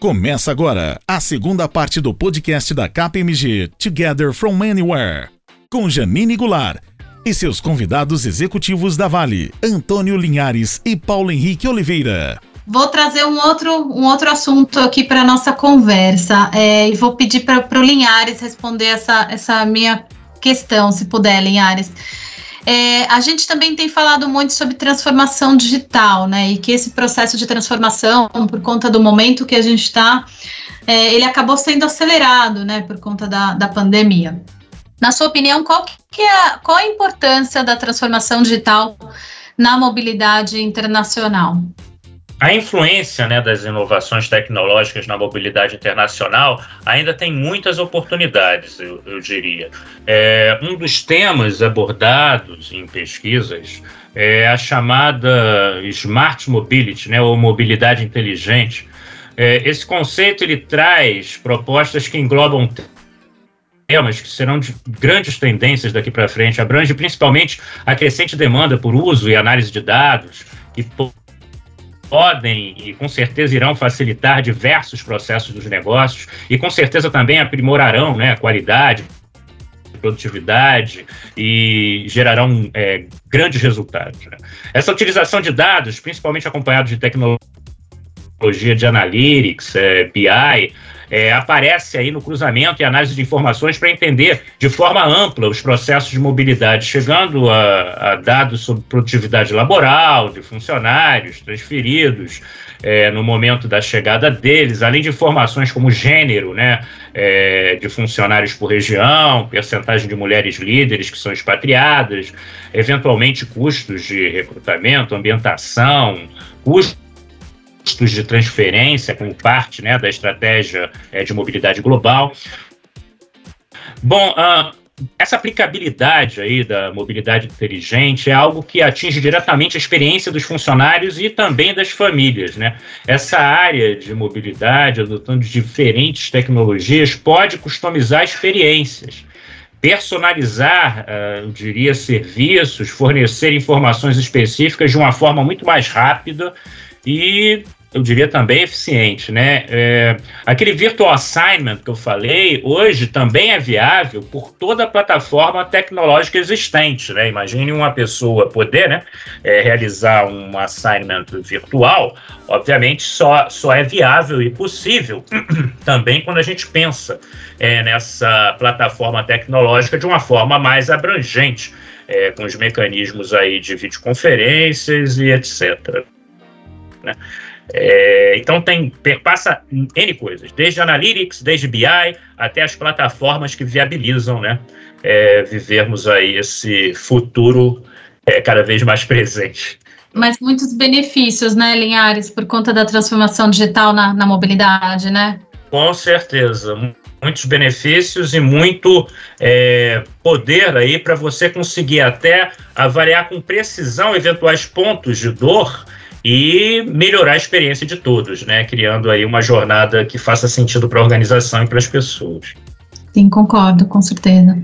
Começa agora a segunda parte do podcast da KPMG Together from Anywhere, com Janine Goulart e seus convidados executivos da Vale, Antônio Linhares e Paulo Henrique Oliveira. Vou trazer um outro, um outro assunto aqui para nossa conversa é, e vou pedir para o Linhares responder essa, essa minha questão, se puder, Linhares. É, a gente também tem falado muito sobre transformação digital, né? E que esse processo de transformação, por conta do momento que a gente está, é, ele acabou sendo acelerado, né? Por conta da, da pandemia. Na sua opinião, qual, que é qual a importância da transformação digital na mobilidade internacional? A influência né, das inovações tecnológicas na mobilidade internacional ainda tem muitas oportunidades, eu, eu diria. É, um dos temas abordados em pesquisas é a chamada Smart Mobility, né, ou mobilidade inteligente. É, esse conceito ele traz propostas que englobam temas que serão de grandes tendências daqui para frente, abrange principalmente a crescente demanda por uso e análise de dados, que podem e com certeza irão facilitar diversos processos dos negócios e com certeza também aprimorarão né, a qualidade, produtividade e gerarão é, grandes resultados. Né? Essa utilização de dados, principalmente acompanhados de tecnologia de analytics, é, BI, é, aparece aí no cruzamento e análise de informações para entender de forma ampla os processos de mobilidade, chegando a, a dados sobre produtividade laboral, de funcionários transferidos, é, no momento da chegada deles, além de informações como gênero, né, é, de funcionários por região, percentagem de mulheres líderes que são expatriadas, eventualmente custos de recrutamento, ambientação, custos custos de transferência como parte né, da estratégia é, de mobilidade global. Bom, uh, essa aplicabilidade aí da mobilidade inteligente é algo que atinge diretamente a experiência dos funcionários e também das famílias, né? Essa área de mobilidade, adotando diferentes tecnologias, pode customizar experiências, personalizar, uh, eu diria, serviços, fornecer informações específicas de uma forma muito mais rápida e eu diria também eficiente, né? É, aquele virtual assignment que eu falei, hoje também é viável por toda a plataforma tecnológica existente, né? Imagine uma pessoa poder, né, é, realizar um assignment virtual, obviamente só, só é viável e possível também quando a gente pensa é, nessa plataforma tecnológica de uma forma mais abrangente, é, com os mecanismos aí de videoconferências e etc. Né? É, então tem passa N coisas, desde Analytics, desde BI, até as plataformas que viabilizam né, é, vivermos aí esse futuro é, cada vez mais presente. Mas muitos benefícios, né, Linhares, por conta da transformação digital na, na mobilidade, né? Com certeza, muitos benefícios e muito é, poder aí para você conseguir até avaliar com precisão eventuais pontos de dor e melhorar a experiência de todos, né? Criando aí uma jornada que faça sentido para a organização e para as pessoas. Sim, concordo, com certeza.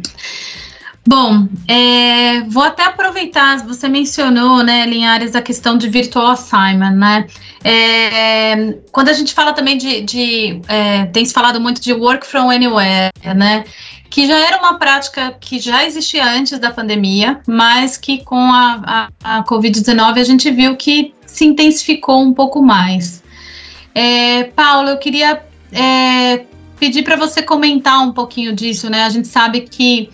Bom, é, vou até aproveitar, você mencionou, né, Linhares, a questão de virtual assignment, né? É, quando a gente fala também de, de é, tem se falado muito de work from anywhere, né? Que já era uma prática que já existia antes da pandemia, mas que com a, a, a Covid-19 a gente viu que se intensificou um pouco mais. É, Paulo, eu queria é, pedir para você comentar um pouquinho disso, né? A gente sabe que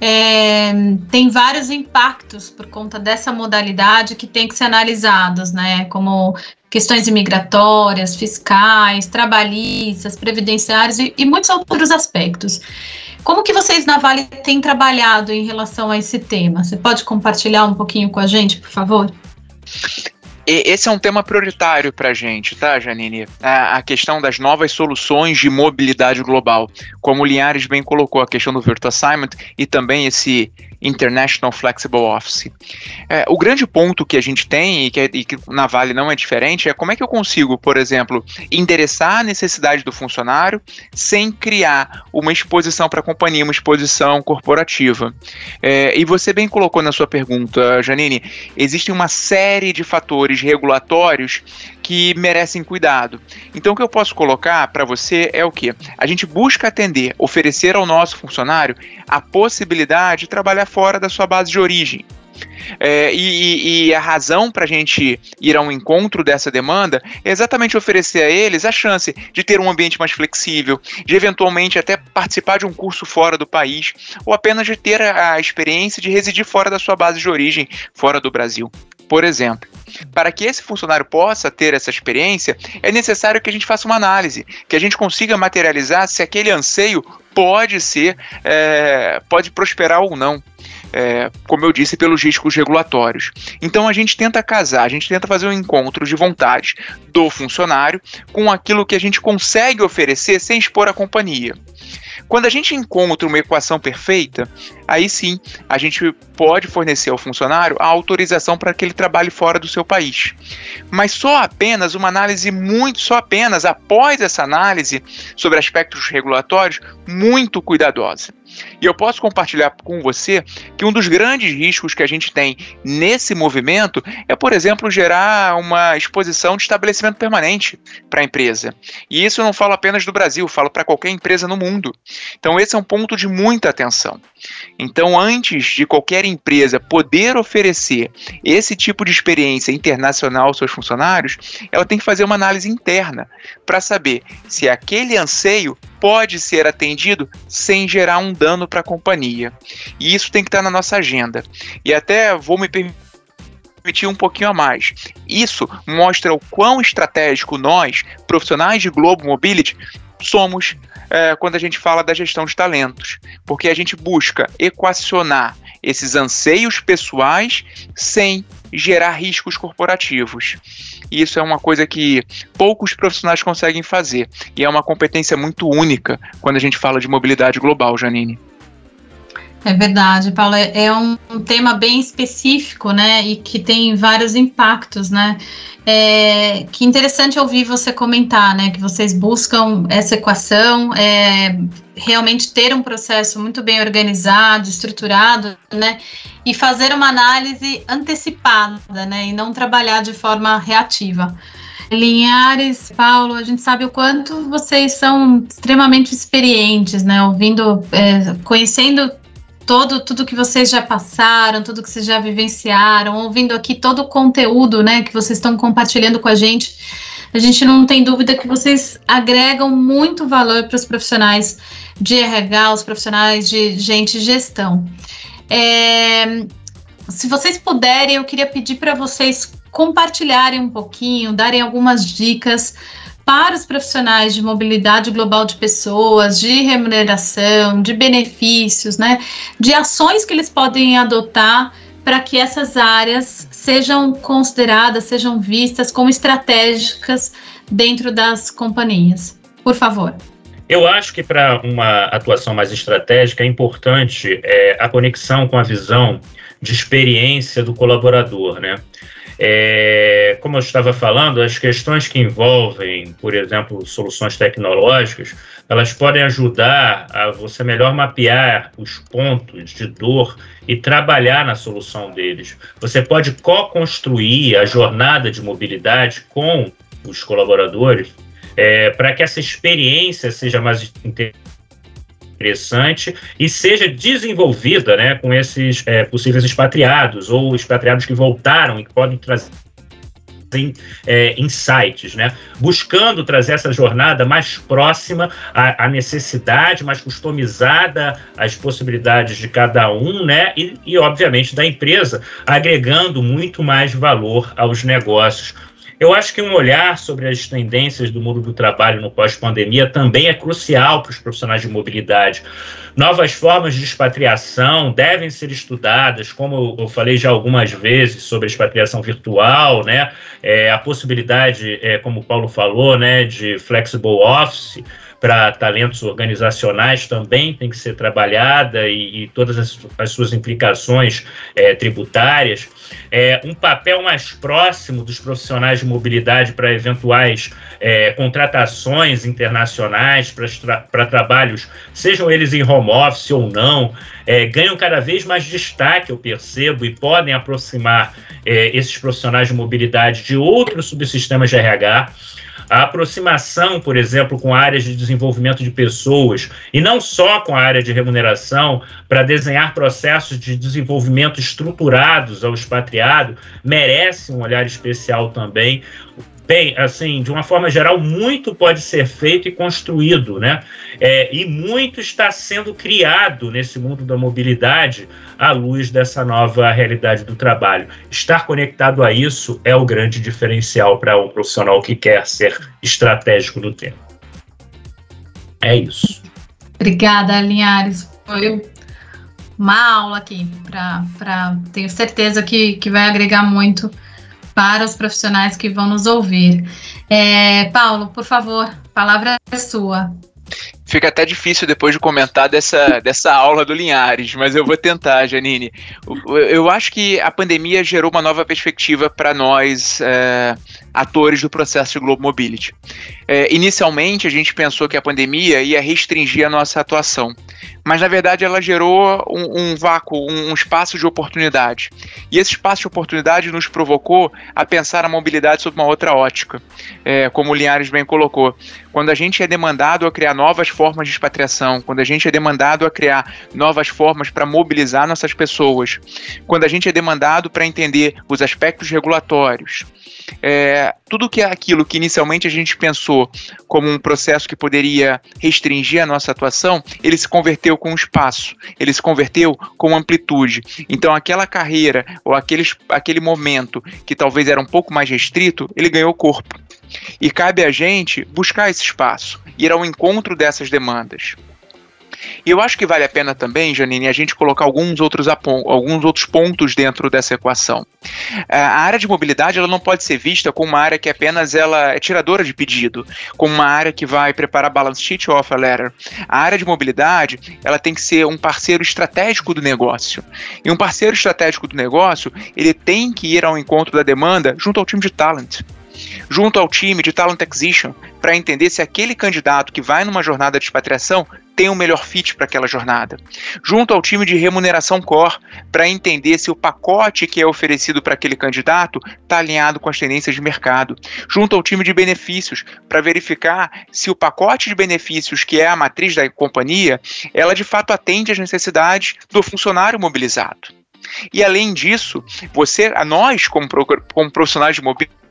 é, tem vários impactos por conta dessa modalidade que tem que ser analisados, né? Como questões imigratórias, fiscais, trabalhistas, previdenciários e, e muitos outros aspectos. Como que vocês na Vale têm trabalhado em relação a esse tema? Você pode compartilhar um pouquinho com a gente, por favor? Esse é um tema prioritário para a gente, tá, Janine? A, questão das novas soluções de mobilidade global. Como o Linhares bem colocou, a questão do Virtual Assignment e também esse International Flexible Office. É, o grande ponto que a gente tem, e que, é, e que, na Vale não é diferente, é como é que eu consigo, por exemplo, endereçar a necessidade do funcionário sem criar uma exposição para a companhia, uma exposição corporativa. É, e você bem colocou na sua pergunta, Janine, existem uma série de fatores regulatórios que merecem cuidado. Então, o que eu posso colocar para você é o que? A gente busca atender, oferecer ao nosso funcionário a possibilidade de trabalhar fora da sua base de origem. É, e, e, a razão para a gente ir ao encontro dessa demanda é exatamente oferecer a eles a chance de ter um ambiente mais flexível, de eventualmente até participar de um curso fora do país, ou apenas de ter a, a experiência de residir fora da sua base de origem, fora do Brasil. Por exemplo, para que esse funcionário possa ter essa experiência, é necessário que a gente faça uma análise, que a gente consiga materializar se aquele anseio pode ser, é, pode prosperar ou não é, como eu disse, pelos riscos regulatórios. Então a gente tenta casar, a gente tenta fazer um encontro de vontade do funcionário com aquilo que a gente consegue oferecer sem expor a companhia. Quando a gente encontra uma equação perfeita, aí sim a gente pode fornecer ao funcionário a autorização para que ele trabalhe fora do seu país. Mas só apenas uma análise muito, só apenas após essa análise sobre aspectos regulatórios muito cuidadosa. E eu posso compartilhar com você que um dos grandes riscos que a gente tem nesse movimento é, por exemplo, gerar uma exposição de estabelecimento permanente para a empresa. E isso eu não falo apenas do Brasil, falo para qualquer empresa no mundo. Então, esse é um ponto de muita atenção. Então, antes de qualquer empresa poder oferecer esse tipo de experiência internacional aos seus funcionários, ela tem que fazer uma análise interna para saber se aquele anseio pode ser atendido sem gerar um dano para a companhia. E isso tem que estar na nossa agenda. E até vou me permitir um pouquinho a mais. Isso mostra o quão estratégico nós, profissionais de Globo Mobility, somos é, quando a gente fala da gestão de talentos, porque a gente busca equacionar esses anseios pessoais sem gerar riscos corporativos. E isso é uma coisa que poucos profissionais conseguem fazer. E é uma competência muito única quando a gente fala de mobilidade global, Janine. É verdade, Paulo. É, é um, tema bem específico, né? E que tem vários impactos, né? É, que interessante ouvir você comentar, né? Que vocês buscam essa equação, é, realmente ter um processo muito bem organizado, estruturado, né? E fazer uma análise antecipada, né? E não trabalhar de forma reativa. Linhares, Paulo, a gente sabe o quanto vocês são extremamente experientes, né? Ouvindo, é, conhecendo todo tudo que vocês já passaram, tudo que vocês já vivenciaram, ouvindo aqui todo o conteúdo, né, que vocês estão compartilhando com a gente. A gente não tem dúvida que vocês agregam muito valor para os profissionais de RH, os profissionais de gente gestão. É, se vocês puderem, eu queria pedir para vocês compartilharem um pouquinho, darem algumas dicas para os profissionais de mobilidade global de pessoas, de remuneração, de benefícios, né, de ações que eles podem adotar para que essas áreas sejam consideradas, sejam vistas como estratégicas dentro das companhias. Por favor. Eu acho que para uma atuação mais estratégica é importante é, a conexão com a visão de experiência do colaborador, né? É, como eu estava falando, as questões que envolvem, por exemplo, soluções tecnológicas, elas podem ajudar a você melhor mapear os pontos de dor e trabalhar na solução deles. Você pode co-construir a jornada de mobilidade com os colaboradores é, para que essa experiência seja mais interessante interessante e seja desenvolvida né, com esses é, possíveis expatriados ou expatriados que voltaram e que podem trazer é, insights, né? buscando trazer essa jornada mais próxima à, à, necessidade, mais customizada às possibilidades de cada um, né? E, e, obviamente, da empresa, agregando muito mais valor aos negócios eu acho que um olhar sobre as tendências do mundo do trabalho no pós-pandemia também é crucial para os profissionais de mobilidade. Novas formas de expatriação devem ser estudadas, como eu falei já algumas vezes sobre a expatriação virtual, né? É, a possibilidade, é, como o Paulo falou, né, de flexible office para talentos organizacionais também tem que ser trabalhada e, e todas as, as, suas implicações é, tributárias. É, um papel mais próximo dos profissionais de mobilidade para eventuais é, contratações internacionais para tra trabalhos, sejam eles em home office ou não, é, ganham cada vez mais destaque, eu percebo, e podem aproximar é, esses profissionais de mobilidade de outros subsistemas de RH. A aproximação, por exemplo, com áreas de desenvolvimento de pessoas e não só com a área de remuneração, para desenhar processos de desenvolvimento estruturados ao expatriado, merece um olhar especial também. Bem, assim, de uma forma geral, muito pode ser feito e construído, né? É, e muito está sendo criado nesse mundo da mobilidade à luz dessa nova realidade do trabalho. Estar conectado a isso é o grande diferencial para um profissional que quer ser estratégico no tempo. É isso. Obrigada, Linhares. Foi uma aula aqui, para tenho certeza que, que vai agregar muito para os profissionais que vão nos ouvir. É, Paulo, por favor, palavra é sua. Fica até difícil depois de comentar dessa, dessa aula do Linhares, mas eu vou tentar, Janine. Eu acho que a pandemia gerou uma nova perspectiva para nós, é, atores do processo de Global Mobility. É, inicialmente, a gente pensou que a pandemia ia restringir a nossa atuação, mas na verdade ela gerou um, um vácuo, um, um, espaço de oportunidade. E esse espaço de oportunidade nos provocou a pensar a mobilidade sob uma outra ótica, é, como o Linhares bem colocou. Quando a gente é demandado a criar novas formas de expatriação, quando a gente é demandado a criar novas formas para mobilizar nossas pessoas, quando a gente é demandado para entender os aspectos regulatórios, é, tudo que é aquilo que inicialmente a gente pensou como um processo que poderia restringir a nossa atuação, ele se converteu com espaço, ele se converteu com amplitude. Então, aquela carreira ou aquele, aquele momento que talvez era um pouco mais restrito, ele ganhou corpo. E cabe a gente buscar esse espaço, ir ao encontro dessas demandas. E eu acho que vale a pena também, Janine, a gente colocar alguns outros, alguns outros pontos dentro dessa equação. É, a área de mobilidade ela não pode ser vista como uma área que apenas ela é tiradora de pedido, como uma área que vai preparar balance sheet ou offer letter. A área de mobilidade ela tem que ser um parceiro estratégico do negócio. E um parceiro estratégico do negócio ele tem que ir ao encontro da demanda junto ao time de talent junto ao time de Talent Acquisition para entender se aquele candidato que vai numa jornada de expatriação tem o melhor fit para aquela jornada. Junto ao time de remuneração core para entender se o pacote que é oferecido para aquele candidato está alinhado com as tendências de mercado. Junto ao time de benefícios para verificar se o pacote de benefícios que é a matriz da companhia, ela de fato atende às necessidades do funcionário mobilizado. E além disso, você, a nós como, como profissionais de mobilidade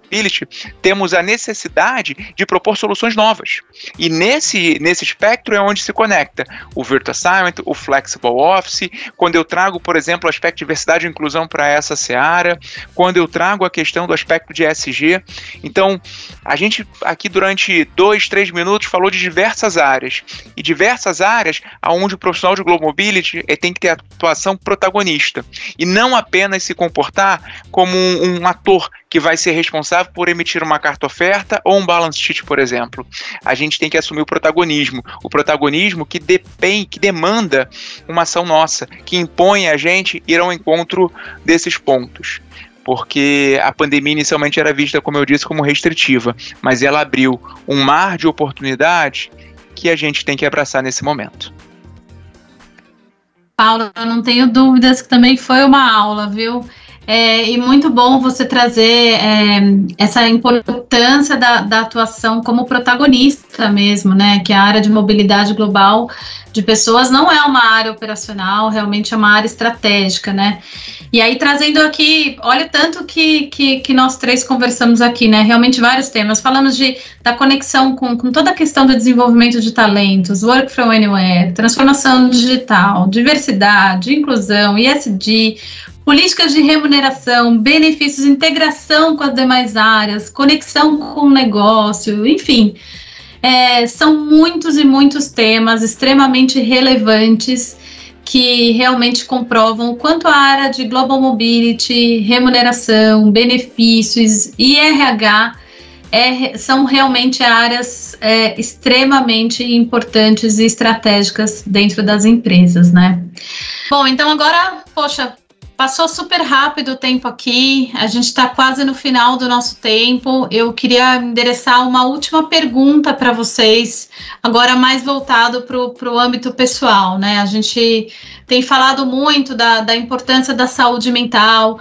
temos a necessidade de propor soluções novas. E nesse, nesse espectro é onde se conecta o Virtual Assignment, o Flexible Office, quando eu trago, por exemplo, o aspecto de diversidade e inclusão para essa seara, quando eu trago a questão do aspecto de SG. Então, a gente aqui durante dois, três minutos falou de diversas áreas. E diversas áreas onde o profissional de Global Mobility eh, tem que ter atuação protagonista. E não apenas se comportar como um, um ator que vai ser responsável por emitir uma carta oferta ou um balance sheet, por exemplo. A gente tem que assumir o protagonismo, o protagonismo que depende, que demanda uma ação nossa, que impõe a gente ir ao encontro desses pontos porque a pandemia inicialmente era vista, como eu disse, como restritiva, mas ela abriu um mar de oportunidades que a gente tem que abraçar nesse momento. Paulo, eu não tenho dúvidas que também foi uma aula, viu? É, e muito bom você trazer é, essa importância da, da, atuação como protagonista mesmo, né? Que a área de mobilidade global de pessoas não é uma área operacional, realmente é uma área estratégica, né? E aí trazendo aqui, olha tanto que, que, que nós três conversamos aqui, né? Realmente vários temas. Falamos de, da conexão com, com toda a questão do desenvolvimento de talentos, work from anywhere, transformação digital, diversidade, inclusão, ISD, políticas de remuneração, benefícios, integração com as demais áreas, conexão com o negócio, enfim. É, são muitos e muitos temas extremamente relevantes que realmente comprovam o quanto a área de Global Mobility, remuneração, benefícios e RH é, são realmente áreas é, extremamente importantes e estratégicas dentro das empresas, né? Bom, então agora, poxa, Passou super rápido o tempo aqui, a gente está quase no final do nosso tempo. Eu queria endereçar uma última pergunta para vocês, agora mais voltado para o âmbito pessoal, né? A gente tem falado muito da, da importância da saúde mental,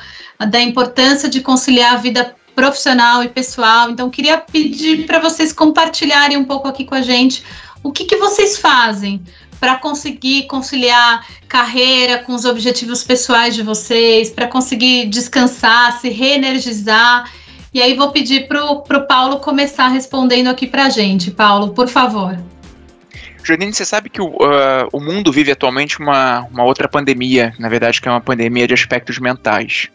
da importância de conciliar a vida profissional e pessoal. Então, queria pedir para vocês compartilharem um pouco aqui com a gente o que, que vocês fazem para conseguir conciliar carreira com os objetivos pessoais de vocês, para conseguir descansar, se reenergizar. E aí vou pedir para o Paulo começar respondendo aqui para a gente. Paulo, por favor. Janine, você sabe que o, uh, o mundo vive atualmente uma, uma outra pandemia, na verdade, que é uma pandemia de aspectos mentais.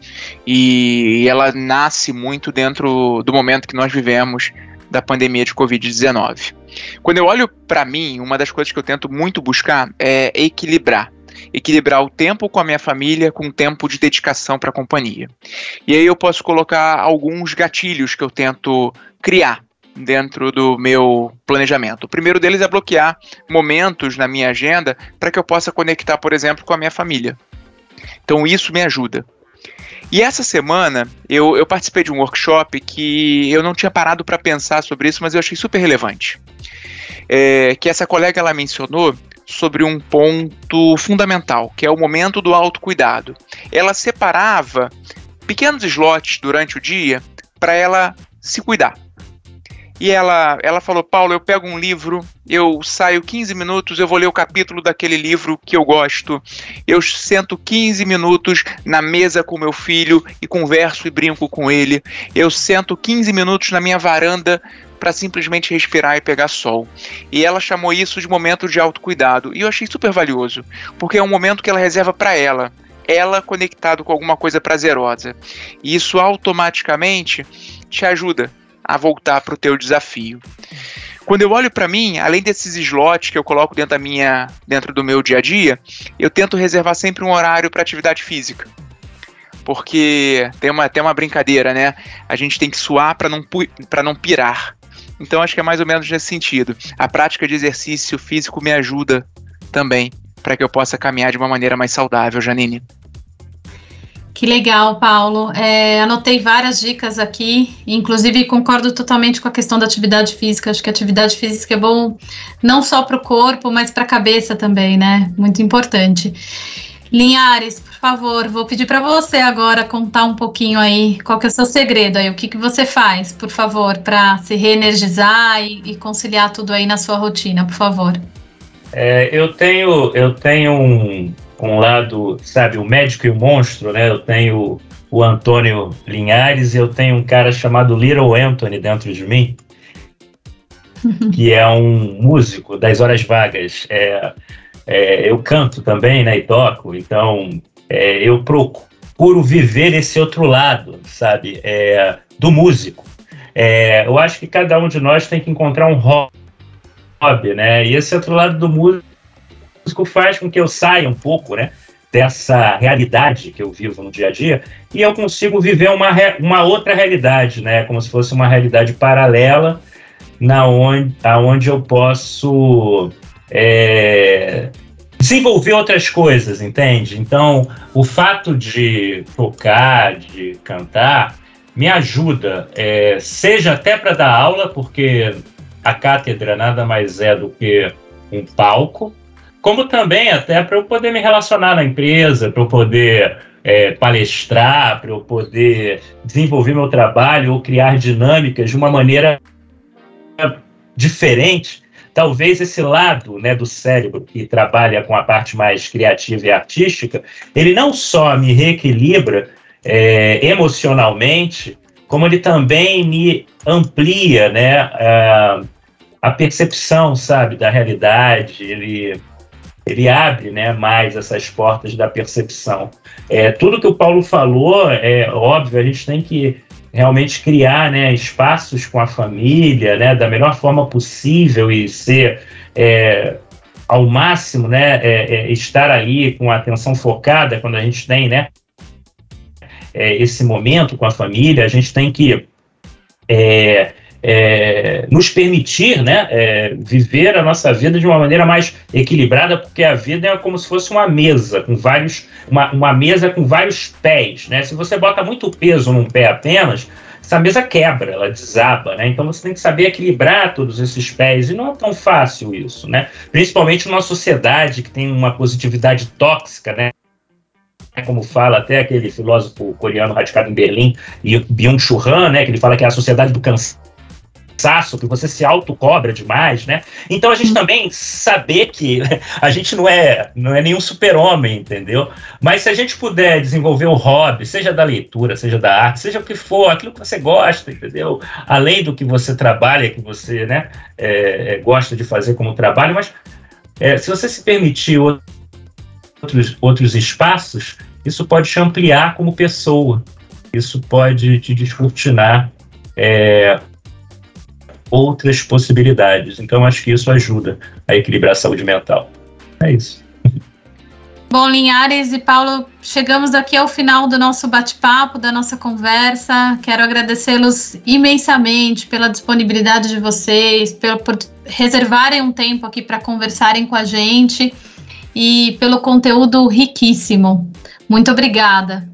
E ela nasce muito dentro do momento que nós vivemos da pandemia de Covid-19. Quando eu olho para mim, uma das coisas que eu tento muito buscar é equilibrar. Equilibrar o tempo com a minha família com o tempo de dedicação para a companhia. E aí eu posso colocar alguns gatilhos que eu tento criar dentro do meu planejamento. O primeiro deles é bloquear momentos na minha agenda para que eu possa conectar, por exemplo, com a minha família. Então isso me ajuda. E essa semana eu, eu participei de um workshop que eu não tinha parado para pensar sobre isso, mas eu achei super relevante. É, que essa colega ela mencionou sobre um ponto fundamental, que é o momento do autocuidado. Ela separava pequenos slots durante o dia para ela se cuidar. E ela, ela falou: Paulo, eu pego um livro, eu saio 15 minutos, eu vou ler o capítulo daquele livro que eu gosto. Eu sento 15 minutos na mesa com meu filho e converso e brinco com ele. Eu sento 15 minutos na minha varanda para simplesmente respirar e pegar sol. E ela chamou isso de momento de autocuidado. E eu achei super valioso, porque é um momento que ela reserva para ela ela conectado com alguma coisa prazerosa. E isso automaticamente te ajuda a voltar para o teu desafio. Quando eu olho para mim, além desses slots que eu coloco dentro da minha, dentro do meu dia a dia, eu tento reservar sempre um horário para atividade física. Porque tem uma, tem uma brincadeira, né? A gente tem que suar para não, não pirar. Então acho que é mais ou menos nesse sentido. A prática de exercício físico me ajuda também para que eu possa caminhar de uma maneira mais saudável, Janine. Que legal, Paulo. É, anotei várias dicas aqui, inclusive concordo totalmente com a questão da atividade física. Acho que a atividade física é bom não só para o corpo, mas para a cabeça também, né? Muito importante. Linhares, por favor, vou pedir para você agora contar um pouquinho aí qual que é o seu segredo aí, o que, que você faz, por favor, para se reenergizar e, e, conciliar tudo aí na sua rotina, por favor. É, eu tenho eu tenho um, um lado, sabe, o médico e o monstro, né? Eu tenho o Antônio Linhares e eu tenho um cara chamado Little Anthony dentro de mim, que é um músico das horas vagas. É, é, eu canto também, né, e toco, então é, eu procuro viver esse outro lado, sabe, é, do músico. É, eu acho que cada um de nós tem que encontrar um hobby, né, e esse outro lado do músico músico faz com que eu saia um pouco, né? Dessa realidade que eu vivo no dia a dia e eu consigo viver uma, uma outra realidade, né? Como se fosse uma realidade paralela, na onde, aonde eu posso é, desenvolver outras coisas, entende? Então, o fato de tocar, de cantar, me ajuda, é, seja até para dar aula, porque a cátedra nada mais é do que um palco, como também até para eu poder me relacionar na empresa, para eu poder é, palestrar, para eu poder desenvolver meu trabalho ou criar dinâmicas de uma maneira diferente. Talvez esse lado né, do cérebro que trabalha com a parte mais criativa e artística, ele não só me reequilibra é, emocionalmente, como ele também me amplia né, a, a percepção, sabe, da realidade. Ele ele abre né, mais essas portas da percepção. É, tudo que o Paulo falou, é óbvio, a gente tem que realmente criar né, espaços com a família né, da melhor forma possível e ser é, ao máximo, né, é, é, estar ali com a atenção focada quando a gente tem né, é, esse momento com a família, a gente tem que é, é, nos permitir né, é, viver a nossa vida de uma maneira mais equilibrada, porque a vida é como se fosse uma mesa com vários, uma, uma mesa com vários pés. Né? Se você bota muito peso num pé apenas, essa mesa quebra, ela desaba, né? Então você tem que saber equilibrar todos esses pés, e não é tão fácil isso, né? Principalmente numa sociedade que tem uma positividade tóxica, né? como fala até aquele filósofo coreano radicado em Berlim, Byung-Chul Han, né, que ele fala que é a sociedade do cansaço, que você se autocobra demais, né? Então a gente também saber que a gente não é, não é nenhum super-homem, entendeu? Mas se a gente puder desenvolver o hobby, seja da leitura, seja da arte, seja o que for, aquilo que você gosta, entendeu? Além do que você trabalha, que você né, é, é gosta de fazer como trabalho, mas é, se você se permitir outros, outros espaços, isso pode te ampliar como pessoa, isso pode te descortinar é, outras possibilidades. Então, acho que isso ajuda a equilibrar a saúde mental. É isso. Bom, Linhares e Paulo, chegamos aqui ao final do nosso bate-papo, da nossa conversa. Quero agradecê-los imensamente pela disponibilidade de vocês, por reservarem um tempo aqui para conversarem com a gente e pelo conteúdo riquíssimo. Muito obrigada.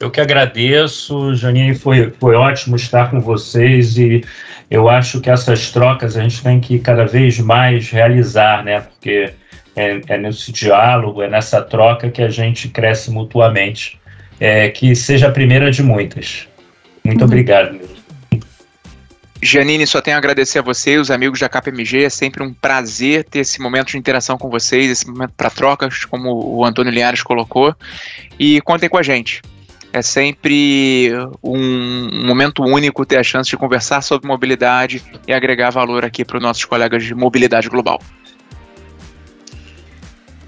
Eu que agradeço, Janine, foi, foi ótimo estar com vocês e eu acho que essas trocas a gente tem que cada vez mais realizar, né? Porque é, é nesse diálogo, é nessa troca que a gente cresce mutuamente. É, que seja a primeira de muitas. Muito uhum. obrigado, meu. Janine, só tenho a agradecer a você e os amigos da KPMG. É sempre um prazer ter esse momento de interação com vocês, esse momento para trocas, como o Antônio Linhares colocou. E contem com a gente. É sempre um momento único ter a chance de conversar sobre mobilidade e agregar valor aqui para os nossos colegas de mobilidade global.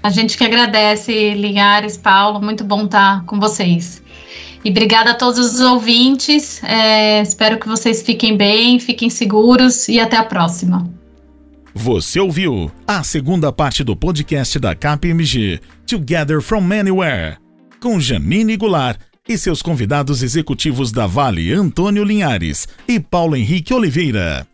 A gente que agradece, Linhares, Paulo, muito bom estar com vocês. E obrigada a todos os ouvintes. É, espero que vocês fiquem bem, fiquem seguros e até a próxima. Você ouviu a segunda parte do podcast da KPMG, Together from Anywhere, com Janine Goulart e seus convidados executivos da Vale, Antônio Linhares e Paulo Henrique Oliveira.